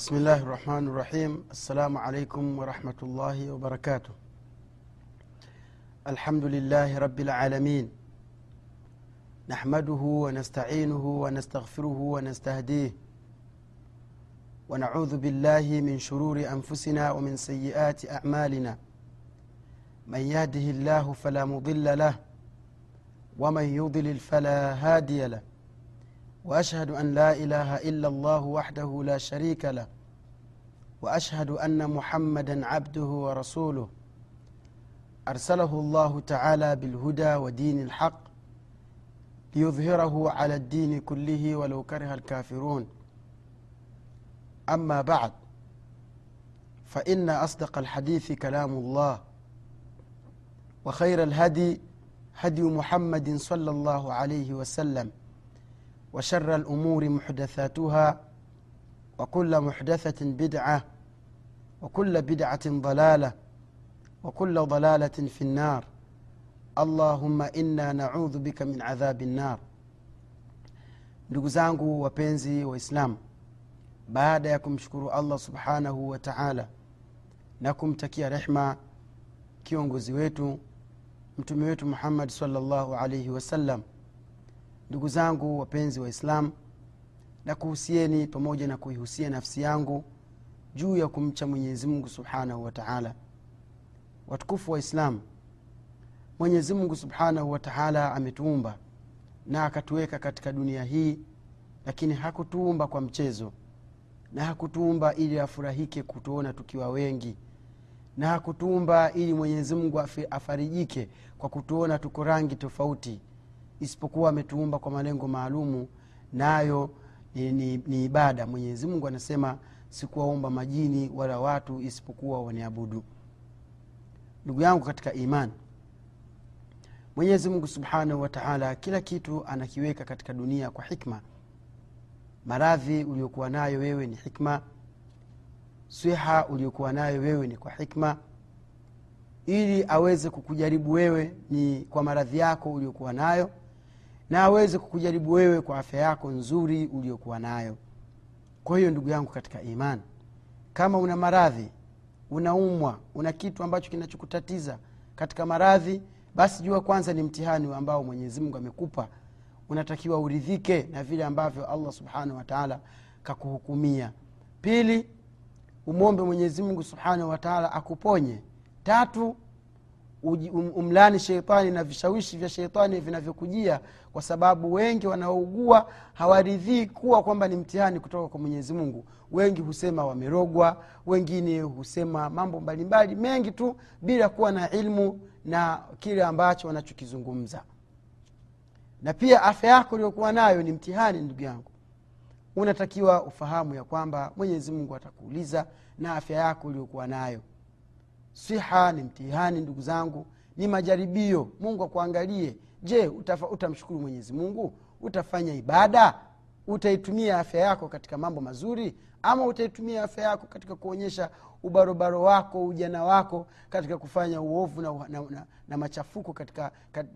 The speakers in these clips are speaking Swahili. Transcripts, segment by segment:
بسم الله الرحمن الرحيم السلام عليكم ورحمة الله وبركاته الحمد لله رب العالمين نحمده ونستعينه ونستغفره ونستهديه ونعوذ بالله من شرور أنفسنا ومن سيئات أعمالنا من يهده الله فلا مضل له ومن يضلل فلا هادي له وأشهد أن لا إله إلا الله وحده لا شريك له وأشهد أن محمدا عبده ورسوله. أرسله الله تعالى بالهدى ودين الحق ليظهره على الدين كله ولو كره الكافرون. أما بعد فإن أصدق الحديث كلام الله وخير الهدي هدي محمد صلى الله عليه وسلم. وشر الأمور محدثاتها وكل محدثة بدعة وكل بدعة ضلالة وكل ضلالة في النار اللهم إنا نعوذ بك من عذاب النار ndugu zangu wapenzi waislamu baada ya kumshukuru allah subhanahu wa taala na kumtakia rehma kiongozi wetu mtume wetu muhammadi salllahu alaihi wasallam ndugu zangu wapenzi waislamu na kuhusieni pamoja na kuihusia nafsi yangu juu ya kumcha mwenyezi mungu subhanahu wa taala. Watukufu waislamu mwenyezi mungu subhanahu wa taala ametuumba na akatuweka katika dunia hii lakini hakutuumba kwa mchezo na hakutuumba ili afurahike kutuona tukiwa wengi na hakutuumba ili mwenyezi mungu afarijike kwa kutuona tuko rangi tofauti isipokuwa ametuumba kwa malengo maalumu nayo ni, ni, ni ibada. Mwenyezi mungu anasema sikuwaumba majini wala watu isipokuwa waniabudu. Ndugu yangu katika imani mwenyezi mungu subhanahu wataala kila kitu anakiweka katika dunia kwa hikma. Maradhi uliokuwa nayo wewe ni hikma. Swiha uliokuwa nayo wewe ni kwa hikma. Ili aweze kukujaribu wewe ni kwa maradhi yako uliokuwa nayo na aweze kukujaribu wewe kwa afya yako nzuri uliokuwa nayo. Kwa hiyo ndugu yangu katika imani kama una maradhi unaumwa una kitu ambacho kinachokutatiza katika maradhi basi jua kwanza ni mtihani ambao mwenyezi mungu amekupa. Unatakiwa uridhike na vile ambavyo allah subhanahu wataala kakuhukumia. Pili umwombe mwenyezi mungu subhanahu wataala akuponye. Tatu umlani sheitani na vishawishi vya sheitani vinavyokujia kwa sababu wengi wanaougua hawaridhii kuwa kwamba ni mtihani kutoka kwa mwenyezi mungu. Wengi husema wamerogwa wengine husema mambo mbalimbali mengi tu bila kuwa na ilmu na kile ambacho wanachokizungumza. Na pia afya yako uliokuwa nayo ni mtihani ndugu yangu. Unatakiwa ufahamu ya kwamba mwenyezi mungu atakuuliza na afya yako uliokuwa nayo siha ni mtihani ndugu zangu ni majaribio. Mungu akuangalie. Je utamshukuru mwenyezi mungu? Utafanya ibada? Utaitumia afya yako katika mambo mazuri? Ama utaitumia afya yako katika kuonyesha ubarobaro wako ujana wako katika kufanya uovu na, na, na, na machafuko katika,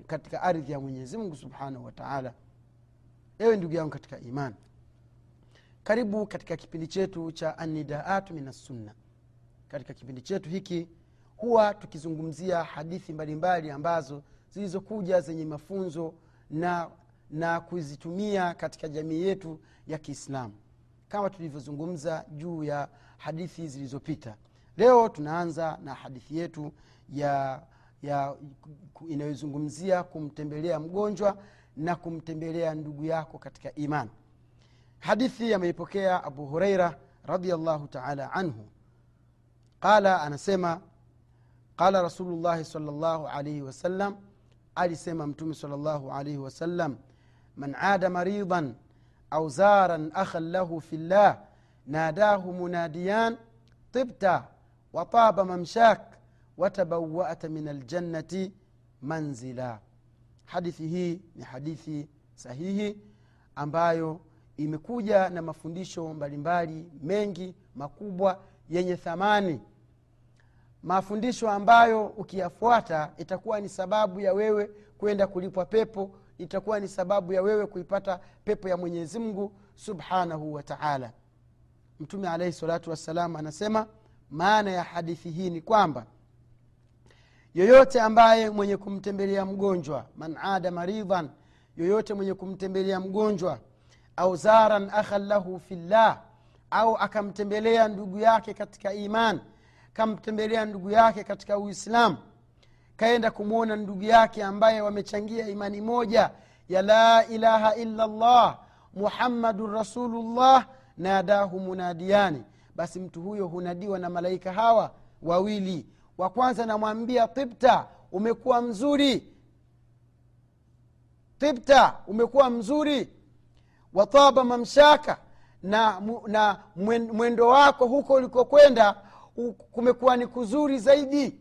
katika ardhi ya mwenyezi mungu subhanahu wataala ewe ndugu yangu katika imani karibu katika kipindi chetu cha anidaatu minassunna katika kipindi chetu hiki huwa tukizungumzia hadithi mbalimbali ambazo zilizokuja zenye mafunzo na na kuzitumia katika jamii yetu ya kiislamu kama tulivyozungumza juu ya hadithi zilizopita. Leo tunaanza na hadithi yetu ya, ya inayozungumzia kumtembelea mgonjwa na kumtembelea ndugu yako katika iman. Hadithi ameipokea abu hureira radiallahu taala anhu. Qala anasema qala rasulullahi salllahu alaihi wasallam alisema mtume salllahu alaihi wasallam man ada maridan au zaran akhan lahu fi llah nadahu munadiyan tibta wataba mamshak watabawata min aljannati manzila. Hadithi hii ni hadithi sahihi ambayo imekuja na mafundisho mbalimbali mengi makubwa yenye thamani mafundisho ambayo ukiyafuata itakuwa ni sababu ya wewe kwenda kulipwa pepo itakuwa ni sababu ya wewe kuipata pepo ya mwenyezi mungu subhanahu wa taala. Mtume alaihi salatu wassalam anasema maana ya hadithi hii ni kwamba yoyote ambaye mwenye kumtembelea mgonjwa man ada maridhan yoyote mwenye kumtembelea mgonjwa au zaran akhan lahu fillah au akamtembelea ndugu yake katika iman kamtembelea ndugu yake katika uislamu. Kaenda kumwona ndugu yake ambaye wamechangia imani moja ya la ilaha illa llah muhammadun rasulullah nadahu munadiani. Basi mtu huyo hunadiwa na malaika hawa wawili. Wa kwanza namwambia tibta umekuwa mzuri. Tibta umekuwa mzuri. Wataba mamshaka na, na mwendo wako huko ulikokwenda kumekuwa ni kuzuri zaidi.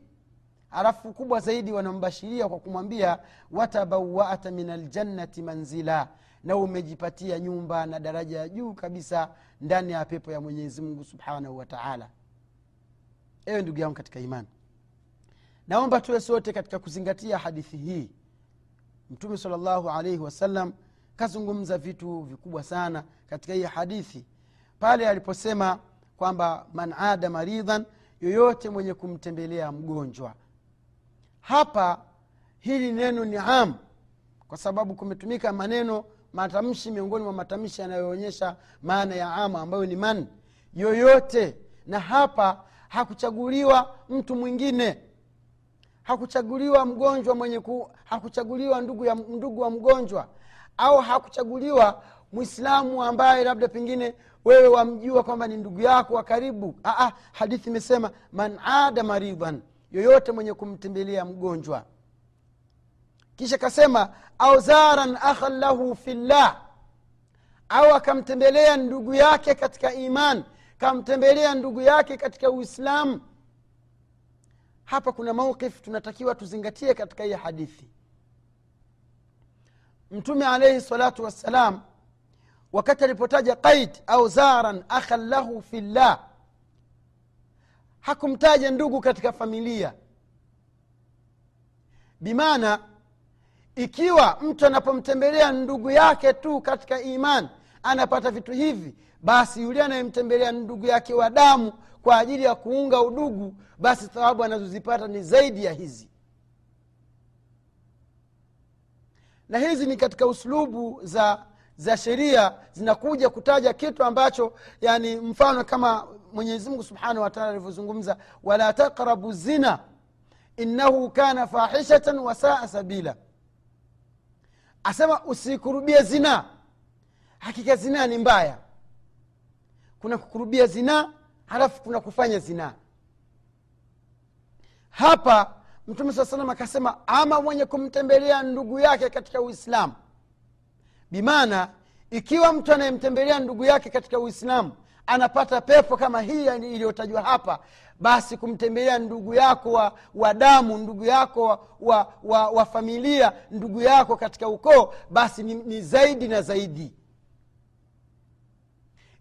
Halafu kubwa zaidi wanambashiria kwa kumwambia watabawata min aljannati manzila. Na umejipatia nyumba na daraja ya juu kabisa ndani ya pepo ya mwenyezi mungu subhanahu wataala ewe ndugu yangu katika imani naomba tuwe sote katika kuzingatia hadithi hii. Mtume salllahu alaihi wasallam kazungumza vitu vikubwa sana katika hii hadithi. Pale aliposema kwamba man ada maridhan yoyote mwenye kumtembelea mgonjwa. Hapa hili neno ni am kwa sababu kumetumika maneno matamshi miongoni mwa matamshi yanayoonyesha maana ya ama ambayo ni man yoyote. Na hapa hakuchaguliwa mtu mwingine. Hakuchaguliwa mgonjwa mwenye ku, hakuchaguliwa ndugu, ya, ndugu wa mgonjwa. Au hakuchaguliwa mwislamu ambaye labda pengine wewe wamjua kwamba ni ndugu yako wa karibu. Aa, hadithi imesema man ada maridhan yoyote mwenye kumtembelea mgonjwa. Kisha kasema au zaran akhan lahu fillah au akamtembelea ndugu yake katika iman kamtembelea ndugu yake katika uislamu hapa kuna mauqif tunatakiwa tuzingatie katika hii hadithi. Mtume alaihi salatu wassalam wakati alipotaja qaid au zaran akhan lahu fillah hakumtaja ndugu katika familia. Bimaana ikiwa mtu anapomtembelea ndugu yake tu katika iman anapata vitu hivi basi yule anayemtembelea ndugu yake wa damu kwa ajili ya kuunga udugu basi thawabu anazozipata ni zaidi ya hizi. Na hizi ni katika uslubu za za sheria zinakuja kutaja kitu ambacho yani mfano kama mwenyezi mungu subhanahu wataala alivyozungumza wala taqrabu zina innahu kana fahishatan wasaa sabila. Asema usikurubie zinaa hakika zinaa ni mbaya. Kuna kukurubia zinaa halafu kuna kufanya zinaa hapa mtume saa salam akasema ama mwenye kumtembelea ndugu yake katika uislamu bimaana ikiwa mtu anayemtembelea ndugu yake katika uislamu anapata pepo kama hii iliyotajwa hapa basi kumtembelea ndugu yako wa, wa damu ndugu yako wa, wa, wa, wa familia ndugu yako katika ukoo basi ni, ni zaidi na zaidi.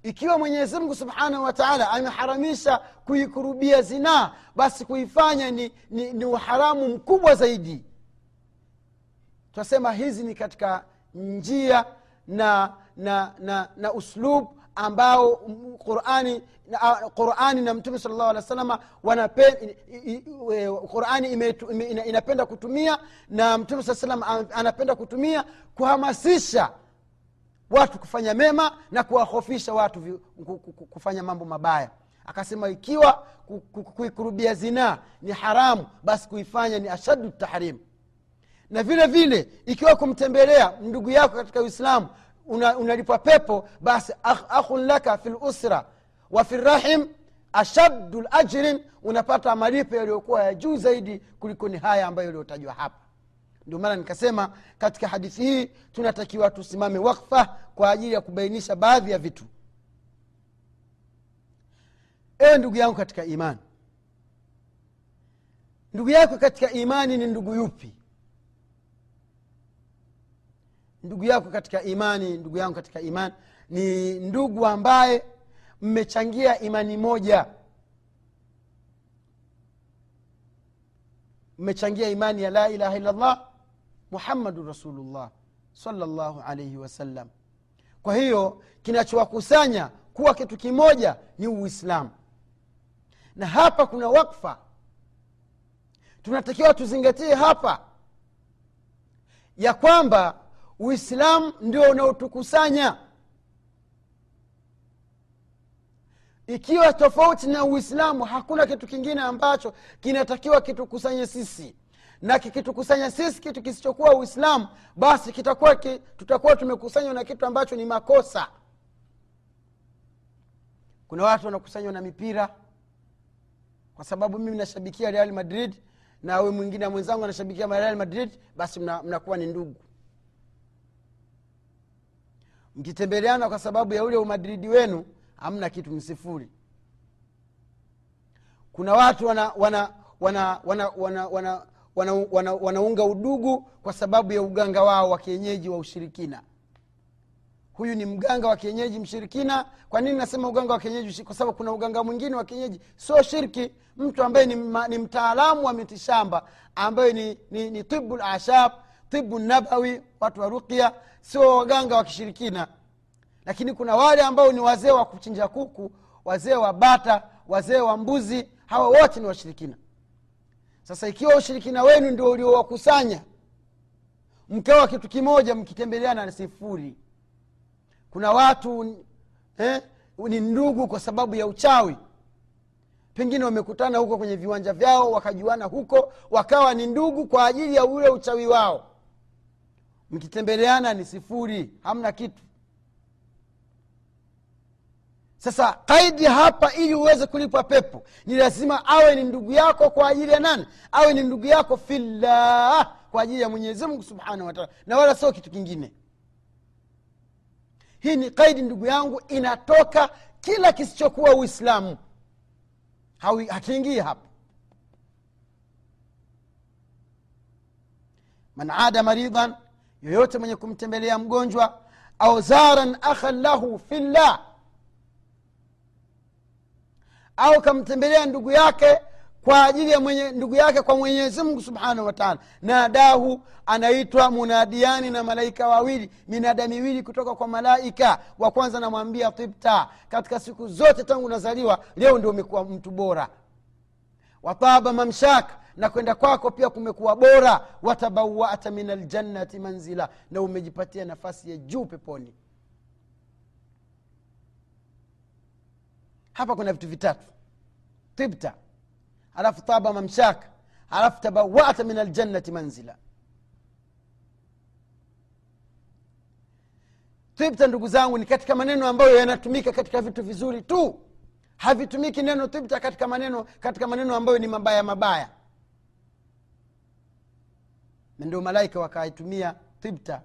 Ikiwa mwenyezi mungu subhanahu wataala ameharamisha kuikurubia zinaa basi kuifanya ni, ni, ni uharamu mkubwa zaidi. Tunasema hizi ni katika njia na na na, na uslub ambao qurani na, qurani na mtume sala llahu alih salama qurani inapenda kutumia na mtume saa salam anapenda kutumia kuhamasisha watu kufanya mema na kuwahofisha watu kufanya mambo mabaya. Akasema ikiwa kuikurubia zinaa ni haramu basi kuifanya ni ashadu tahrim na vile vile ikiwa kumtembelea ndugu yako katika uislamu unalipwa una pepo basi akhun laka fi lusra wa fi rahim ashaddu lajrin unapata malipo yaliyokuwa ya juu zaidi kuliko ni haya ambayo yaliyotajwa hapa. Ndio maana nikasema katika hadithi hii tunatakiwa tusimame wakfa kwa ajili ya kubainisha baadhi ya vitu. Ewe ndugu yangu katika imani ndugu yako katika imani ni ndugu yupi ndugu yako katika imani ndugu yangu katika imani ni ndugu ambaye mmechangia imani moja. Mmechangia imani ya la ilaha illallah muhammadun rasulullah salllahu alaihi wasallam kwa hiyo kinachowakusanya kuwa kitu kimoja ni uislamu. Na hapa kuna wakfa. Tunatakiwa tuzingatie hapa ya kwamba uislamu ndio unaotukusanya. Ikiwa tofauti na uislamu hakuna kitu kingine ambacho kinatakiwa kitukusanye sisi. Na kikitukusanya sisi kitu kisichokuwa uislamu basi kitakuwa ki, tutakuwa tumekusanywa na kitu ambacho ni makosa. Kuna watu wanakusanywa na mipira kwa sababu mimi nashabikia real madrid na we mwingine mwenzangu anashabikia real madrid basi mnakuwa mna ni ndugu mkitembeleana kwa sababu ya ule umadridi wenu hamna kitu msifuri. Kuna watu wana wana wana wana wana wana wanaunga wana, wana, udugu kwa sababu ya uganga wao wa kienyeji wa ushirikina. Huyu ni mganga wa kienyeji mshirikina. Kwa nini nasema uganga wa kienyeji? Kwa sababu kuna uganga mwingine wa kienyeji. Sio shirki. Mtu ambaye ni, ni mtaalamu wa mitishamba ambaye ni, ni, ni tibu lashab tibu nabawi watu wa ruqya sio waganga wa kishirikina. Lakini kuna wale ambao ni wazee wa kuchinja kuku wazee wa bata wazee wa mbuzi hawa wote ni washirikina. Sasa ikiwa ushirikina wenu ndio uliowakusanya mkawa kitu kimoja mkitembeleana na sifuri. Kuna watu eh, ni ndugu kwa sababu ya uchawi. Pengine wamekutana huko kwenye viwanja vyao wakajuana huko wakawa ni ndugu kwa ajili ya ule uchawi wao mkitembeleana ni sifuri hamna kitu. Sasa kaidi hapa ili uweze kulipwa pepo ni lazima awe ni ndugu yako kwa ajili ya nani? Awe ni ndugu yako fillah kwa ajili ya mwenyezi mungu subhanahu wataala na wala sio kitu kingine. Hii ni kaidi ndugu yangu inatoka kila kisichokuwa uislamu. Hakiingii hapa. Man ada maridhan yoyote mwenye kumtembelea mgonjwa au zaran akhan lahu fillah au kamtembelea ndugu yake kwa ajili ya mwenye, ndugu yake kwa mwenyezi mungu subhanahu wataala nadahu anaitwa munadiani na malaika wawili minada miwili kutoka kwa malaika wa kwanza namwambia tibta katika siku zote tangu unazaliwa leo ndio umekuwa mtu bora. Wataba mamshak na kwenda kwako pia kumekuwa bora. Watabawata min aljannati manzila. Na umejipatia nafasi ya juu peponi. Hapa kuna vitu vitatu. Tibta. Alafu taba mamshaka. Alafu tabawata min aljannati manzila. Tibta ndugu zangu ni katika maneno ambayo yanatumika katika vitu vizuri tu. Havitumiki neno tibta katika maneno katika maneno ambayo ni mabaya mabaya ndio malaika wakaitumia tibta.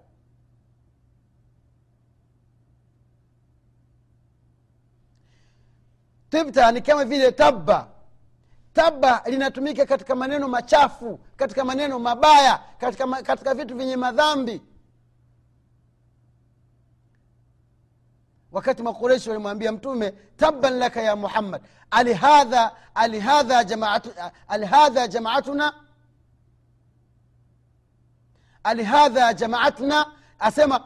Tibta ni kama vile tabba. Tabba linatumika katika maneno machafu katika maneno mabaya katika, katika vitu vyenye madhambi. Wakati makureshi walimwambia mtume tabban laka ya muhammad alihadha jamaatuna alihadha jamaatna asema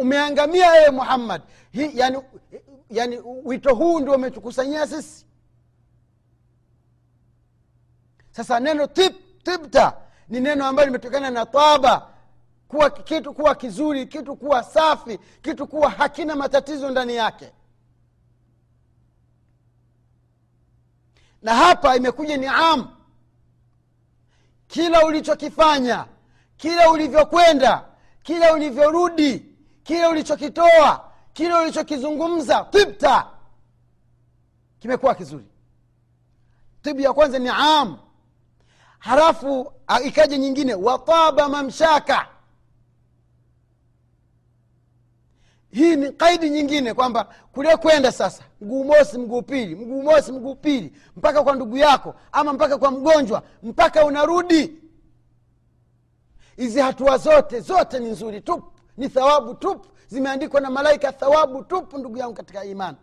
umeangamia ewe muhammad. Hi, yani, yani wito huu ndio umetukusanyia sisi. Sasa neno tib, tibta ni neno ambayo limetokana na taba. Kuwa kitu kuwa kizuri kitu kuwa safi kitu kuwa hakina matatizo ndani yake. Na hapa imekuja ni am kila ulichokifanya kila ulivyokwenda kila ulivyorudi kile ulichokitoa kile ulichokizungumza tibta kimekuwa kizuri. Tibu ya kwanza ni am. Halafu ikaja nyingine wataba mamshaka. Hii ni kaidi nyingine kwamba kule kwenda sasa mguu mosi mguu pili mguu mosi mguu pili mpaka kwa ndugu yako ama mpaka kwa mgonjwa mpaka unarudi hizi hatua zote zote ni nzuri tupu ni thawabu tupu zimeandikwa na malaika thawabu tupu ndugu yangu katika imani.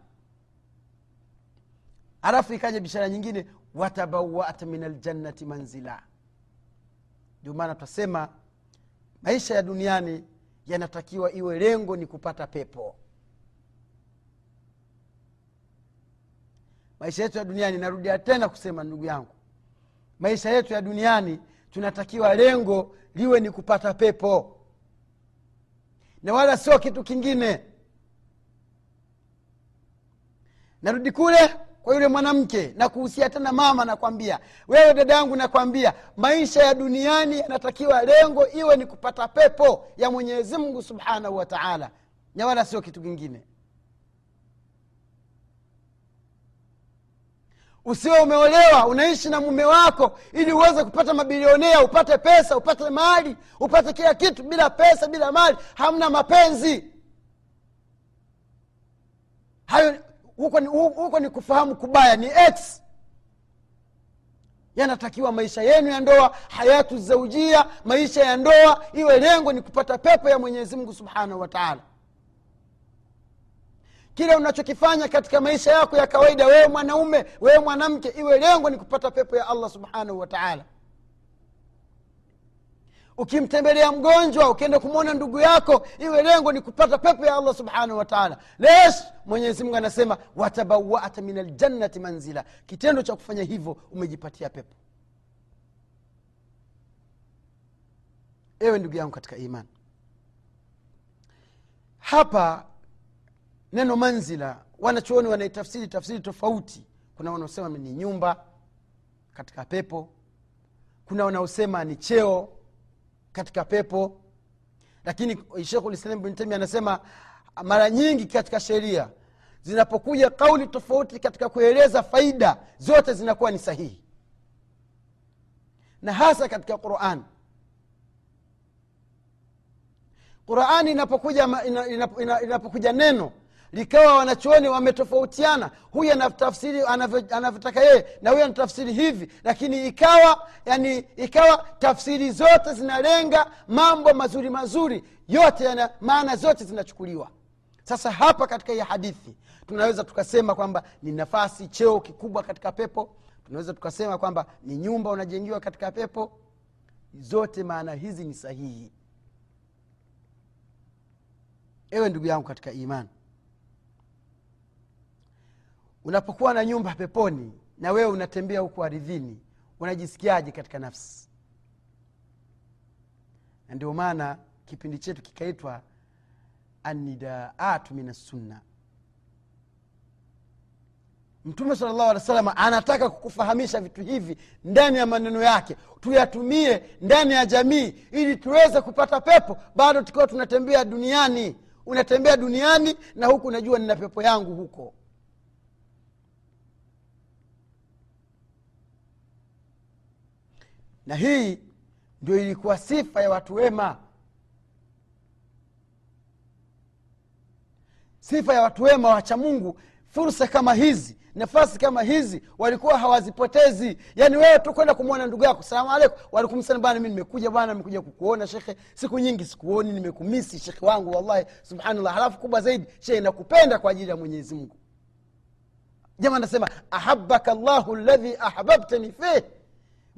Alafu ikaja bishara nyingine watabawata min aljannati manzila. Ndio maana twasema maisha ya duniani yanatakiwa iwe lengo ni kupata pepo. Maisha yetu ya duniani narudia tena kusema ndugu yangu maisha yetu ya duniani tunatakiwa lengo liwe ni kupata pepo. Na wala sio kitu kingine. Narudi kule kwa yule mwanamke na kuhusia tena mama nakwambia. Wewe dada yangu nakwambia maisha ya duniani yanatakiwa lengo iwe ni kupata pepo ya mwenyezi mungu subhanahu wa taala. Na wala sio kitu kingine usiwe umeolewa unaishi na mume wako ili uweze kupata mabilionea upate pesa upate mali upate kila kitu bila pesa bila mali hamna mapenzi. Hayo huko ni, ni kufahamu kubaya ni x. Yanatakiwa maisha yenu ya ndoa hayatu zaujia maisha ya ndoa iwe lengo ni kupata pepo ya mwenyezi mungu subhanahu wa taala kile unachokifanya katika maisha yako ya kawaida wewe mwanaume wewe mwanamke iwe lengo ni kupata pepo ya allah subhanahu wa taala. Ukimtembelea mgonjwa ukienda kumwona ndugu yako iwe lengo ni kupata pepo ya allah subhanahu wataala les mwenyezimungu anasema watabawata min aljannati manzila. Kitendo cha kufanya hivyo umejipatia pepo. Ewe ndugu yangu katika imani hapa neno manzila wanachuoni wanaitafsiri tafsiri tofauti. Kuna wanaosema ni nyumba katika pepo. Kuna wanaosema ni cheo katika pepo. Lakini shekhulislam bin taimia anasema mara nyingi katika sheria zinapokuja kauli tofauti katika kueleza faida zote zinakuwa ni sahihi. Na hasa katika quran. Qurani inapokuja, inapokuja neno likawa wanachuoni wametofautiana. Huyu anatafsiri anavyotaka yeye na huyu anatafsiri hivi. Lakini ikawa yani ikawa tafsiri zote zinalenga mambo mazuri mazuri. Yote yana maana zote zinachukuliwa. Sasa hapa katika hii hadithi tunaweza tukasema kwamba ni nafasi cheo kikubwa katika pepo. Tunaweza tukasema kwamba ni nyumba unajengiwa katika pepo. Zote maana hizi ni sahihi. Ewe ndugu yangu katika imani unapokuwa na nyumba peponi na wewe unatembea huku aridhini unajisikiaje katika nafsi? Na ndio maana kipindi chetu kikaitwa anidaatu min assunna mtume sala llahu alih wa anataka kukufahamisha vitu hivi ndani ya maneno yake. Tuyatumie ndani ya jamii ili tuweze kupata pepo. Bado tukiwa tunatembea duniani unatembea duniani na huku unajua nina pepo yangu huko na hii ndio ilikuwa sifa ya watu wema. Sifa ya watu wema wacha mungu. Fursa kama hizi nafasi kama hizi walikuwa hawazipotezi. Yaani wewe tu kwenda kumwona ndugu yako salamu alaikum walikumsana bana mi nimekuja bana nimekuja kukuona shekhe. Siku nyingi sikuoni nimekumisi shekhe wangu wallahi subhanallah. Halafu kubwa zaidi shekhe nakupenda kwa ajili ya mwenyezi mungu. Jama anasema ahabaka llahu ladhi ahbabtani fih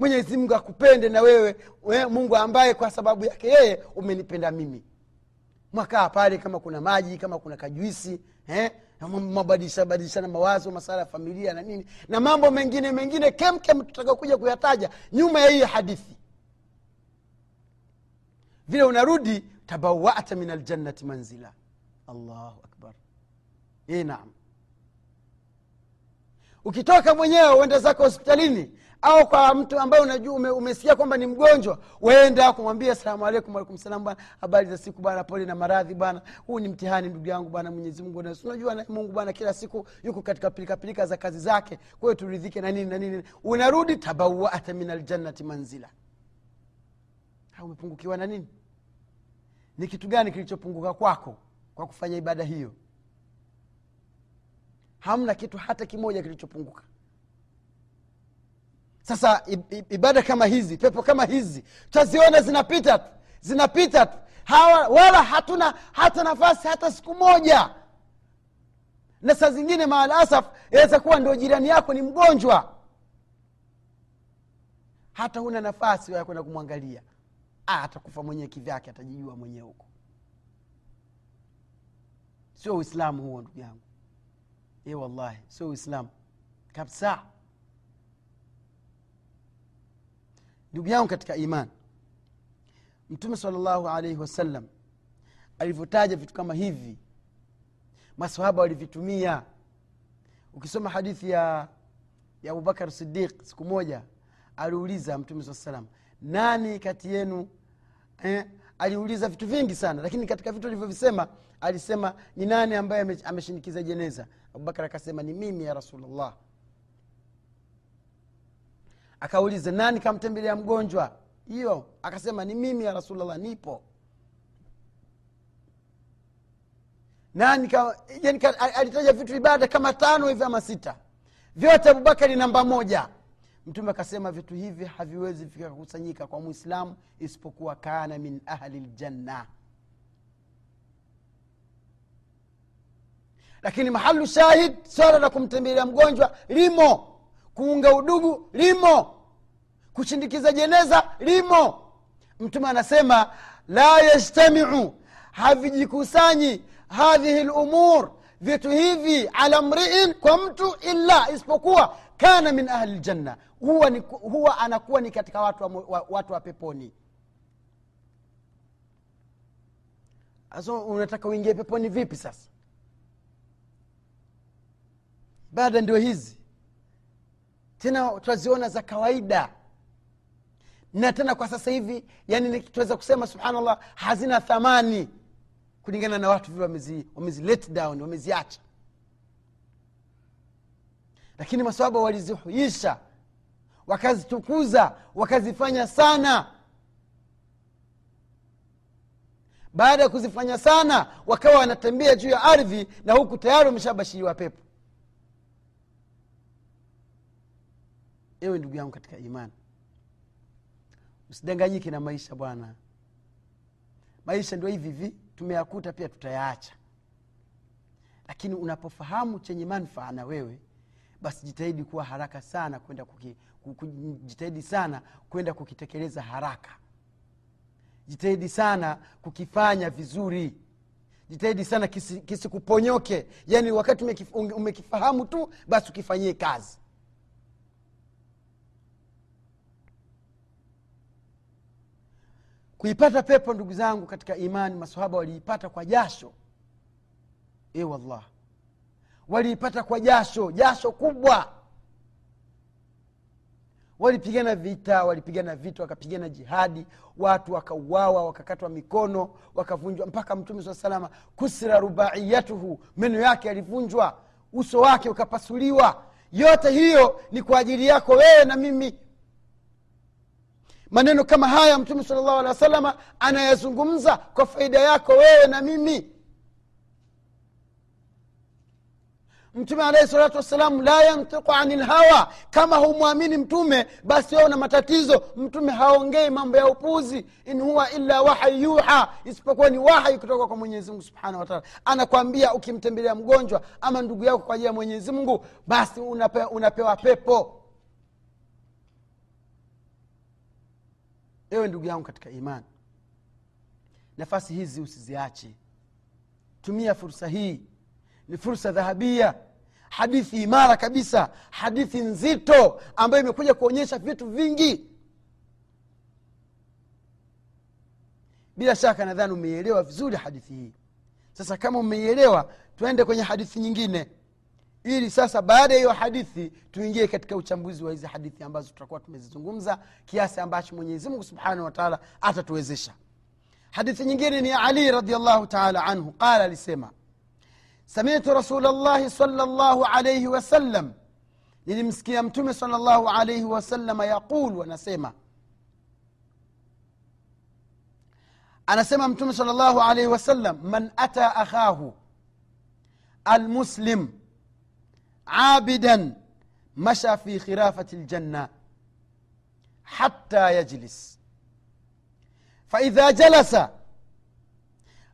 mwenyezi mungu akupende na wewe we, mungu ambaye kwa sababu yake yeye umenipenda mimi. Mwakaa pale kama kuna maji kama kuna kajuisi eh? mabadilisha badilishana mawazo masala ya familia na nini. Na mambo mengine mengine kemkem tutakakuja kuyataja nyuma ya hii hadithi. Vile unarudi tabawata min aljannati manzila. Allahu akbar. E naam ukitoka mwenyewe uende zako hospitalini au kwa mtu ambaye unajua ume, umesikia kwamba ni mgonjwa wenda kumwambia salamu alaikum alaikum salam bana habari za siku bana pole na maradhi bana huu ni mtihani ndugu yangu bana mwenyezi mungu unajua na mungu bana kila siku yuko katika pilikapilika za kazi zake. Kwa hiyo turidhike na nini na nini. Unarudi tabawata min aljannati manzila. Ha umepungukiwa na nini? Ni kitu gani kilichopunguka kwako kwa kufanya ibada hiyo hamna kitu hata kimoja kilichopunguka. Sasa ibada kama hizi pepo kama hizi taziona zinapita tu zinapita tu. Hawa wala hatuna hata nafasi hata siku moja. Na saa zingine maalasaf yaweza kuwa ndio jirani yako ni mgonjwa. Hata huna nafasi ya kwenda kumwangalia. Atakufa mwenyewe kivyake atajijua mwenyewe huko. Sio uislamu huo ndugu yangu e wallahi sio uislamu kabisa. Ndugu yangu katika iman mtume salllahu alaihi wasallam alivyotaja vitu kama hivi masahaba walivitumia. Ukisoma hadithi ya ya abubakar sidiq siku moja aliuliza mtume saa salam nani kati yenu eh, aliuliza vitu vingi sana lakini katika vitu alivyovisema alisema ni nani ambaye ame- ameshinikiza jeneza abubakar akasema ni mimi ya rasulllah akauliza nani kamtembelea mgonjwa? Hiyo akasema ni mimi ya rasulllah nipo. Nani alitaja vitu ibada kama tano hivi ama sita. Vyote abubakari namba moja. Mtume akasema vitu hivi haviwezi vikakusanyika kwa mwislamu isipokuwa kana min ahli ljanna lakini mahalu shahid swala la kumtembelea mgonjwa limo. Kuunga udugu limo. Kushindikiza jeneza limo. Mtume anasema la yajtamiu. Havijikusanyi hadhihi lumur vitu hivi ala mriin kwa mtu illa isipokuwa kana min ahli ljanna huwa, huwa anakuwa ni katika watu wa, wa, watu wa peponi. Sasa unataka uingie peponi vipi sasa ibada ndio hizi. Tena twaziona za kawaida. Na tena kwa sasa hivi yani tuweza kusema subhanallah hazina thamani kulingana na watu vile wamezi, down wameziacha. Lakini maswaba walizihuisha wakazitukuza wakazifanya sana. Baada ya kuzifanya sana wakawa wanatembea juu ya ardhi na huku tayari wameshabashiriwa pepo ewe ndugu yangu katika imani usidanganyike na maisha bwana. Maisha ndio hivi hivi tumeyakuta pia tutayaacha. Lakini unapofahamu chenye manfaa na wewe basi jitahidi kuwa haraka sana kwenda jitahidi sana kwenda kukitekeleza haraka. Jitahidi sana kukifanya vizuri. Jitahidi sana kisikuponyoke. Kisi yaani wakati umekif, umekifahamu tu basi ukifanyie kazi kuipata pepo ndugu zangu katika imani masahaba waliipata kwa jasho. E wallah. Waliipata kwa jasho jasho kubwa. Walipigana vita walipigana vita wakapigana jihadi. Watu wakauawa wakakatwa mikono wakavunjwa. Mpaka mtume saa salama kusira rubaiyatuhu meno yake yalivunjwa uso wake ukapasuliwa. Yote hiyo ni kwa ajili yako wewe na mimi maneno kama haya mtume sala llahu alehi wa salama anayazungumza kwa faida yako wewe na mimi. Mtume alaihi salatu wassalam la yantiqu ani lhawa kama humwamini mtume basi wewe una matatizo. Mtume haongei mambo ya upuzi. In huwa illa wahai yuha isipokuwa ni wahai kutoka kwa mwenyezi mungu subhanahu wataala anakwambia ukimtembelea mgonjwa ama ndugu yako kwa ajili ya mwenyezi mungu basi unape, unapewa pepo ewe ndugu yangu katika imani nafasi hizi usiziache. Tumia fursa hii ni fursa dhahabia hadithi imara kabisa hadithi nzito ambayo imekuja kuonyesha vitu vingi. Bila shaka nadhani umeielewa vizuri hadithi hii. Sasa kama umeielewa tuende kwenye hadithi nyingine ili sasa baada ya hiyo hadithi tuingie katika uchambuzi wa hizi hadithi ambazo tutakuwa tumezizungumza kiasi ambacho mwenyezimungu subhanahu wataala atatuwezesha. Hadithi nyingine ni ali radiallahu taala anhu. Qala alisema samitu rasul llahi sala llahu alaihi wasallam nilimsikia mtume sala llahu alaihi wasalama yaqulu anasema anasema mtume sala llahu alaihi wasallam man ata akhahu almuslim عابدا مشى في خرافة الجنة حتى يجلس. فإذا جلس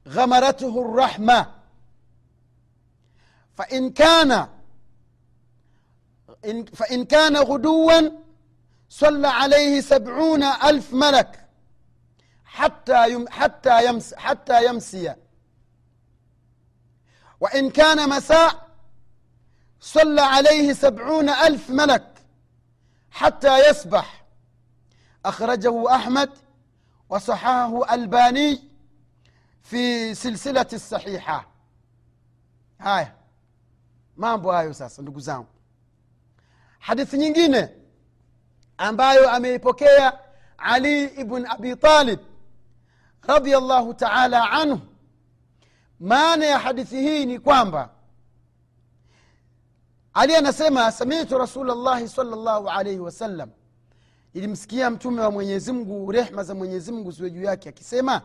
غمرته الرحمة. فإن كان فإن كان غدوا صلى عليه سبعون ألف ملك حتى يم حتى يمس حتى يمسي. وإن كان مساء صلى عليه سبعون ألف ملك حتى يسبح. أخرجه أحمد وصححه ألباني في سلسلة الصحيحة. هاي. ما أبو هاي أساس نقزام حديث نجينة أمبايو أمي بوكيا علي بن أبي طالب رضي الله تعالى عنه. ما يا حديثه ali anasema samitu rasulllahi salllahu alaihi wasallam ilimsikia mtume wa mwenyezi mungu rehma za mwenyezi mungu ziwe juu yake akisema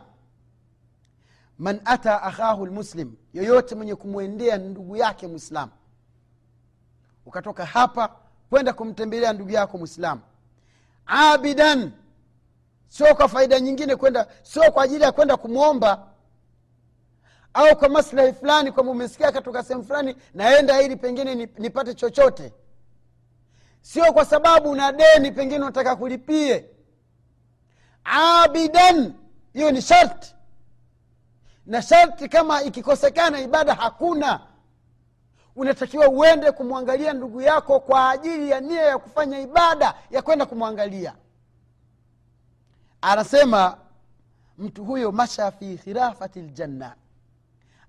man ata akhahu lmuslim yoyote mwenye kumwendea ndugu yake mwislamu ukatoka hapa kwenda kumtembelea ndugu yako mwislamu abidan sio kwa faida nyingine kwenda sio kwa ajili ya kwenda kumwomba au kwa maslahi fulani kwamba umesikia katoka sehemu fulani naenda ili pengine nipate chochote. Sio kwa sababu una deni pengine unataka kulipie. Abidan hiyo ni sharti. Na sharti kama ikikosekana ibada hakuna. Unatakiwa uende kumwangalia ndugu yako kwa ajili ya nia ya kufanya ibada ya kwenda kumwangalia. Anasema mtu huyo masha fi khirafati ljanna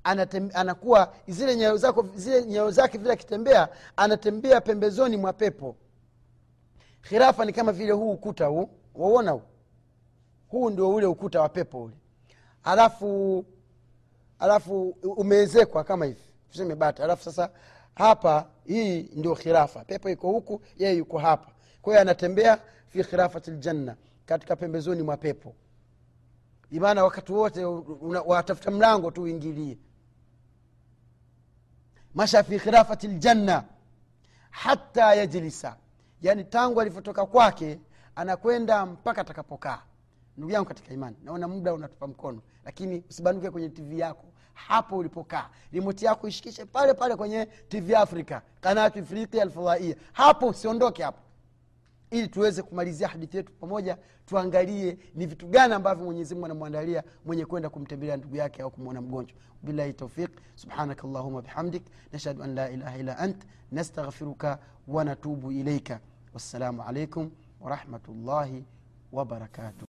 Anatem, anakuwa zile nyayo zako zile nyayo zake vile akitembea anatembea pembezoni mwa pepo. Khirafa ni kama vile huu ukuta huu wauona huu? Huu ndio ule ukuta wa pepo ule. Alafu alafu umeezekwa kama hivi. Tuseme bata. Alafu sasa hapa hii ndio khirafa. Pepo iko huku yeye yuko hapa. Kwa hiyo anatembea fi khirafati ljanna katika pembezoni mwa pepo. Imaana wakati wote watafuta mlango tu uingilie masha fi khirafati ljanna hata yajlisa. Yaani tangu alivyotoka kwake anakwenda mpaka atakapokaa. Ndugu yangu katika imani naona muda unatupa mkono lakini usibanuke kwenye tv yako hapo ulipokaa. Rimoti yako ishikishe pale pale kwenye tv africa kanatu ifriqia alfadhaia hapo usiondoke hapo ili tuweze kumalizia hadithi yetu pamoja tuangalie ni vitu gani ambavyo mwenyezimungu anamwandalia mwenye kwenda kumtembelea ndugu yake au kumwona mgonjwa. Billahi taufiq subhanaka llahuma bihamdik. Nashhadu an la ilaha illa ant. Nastaghfiruka wanatubu ilaika wassalamu alaikum warahmatullahi wabarakatuh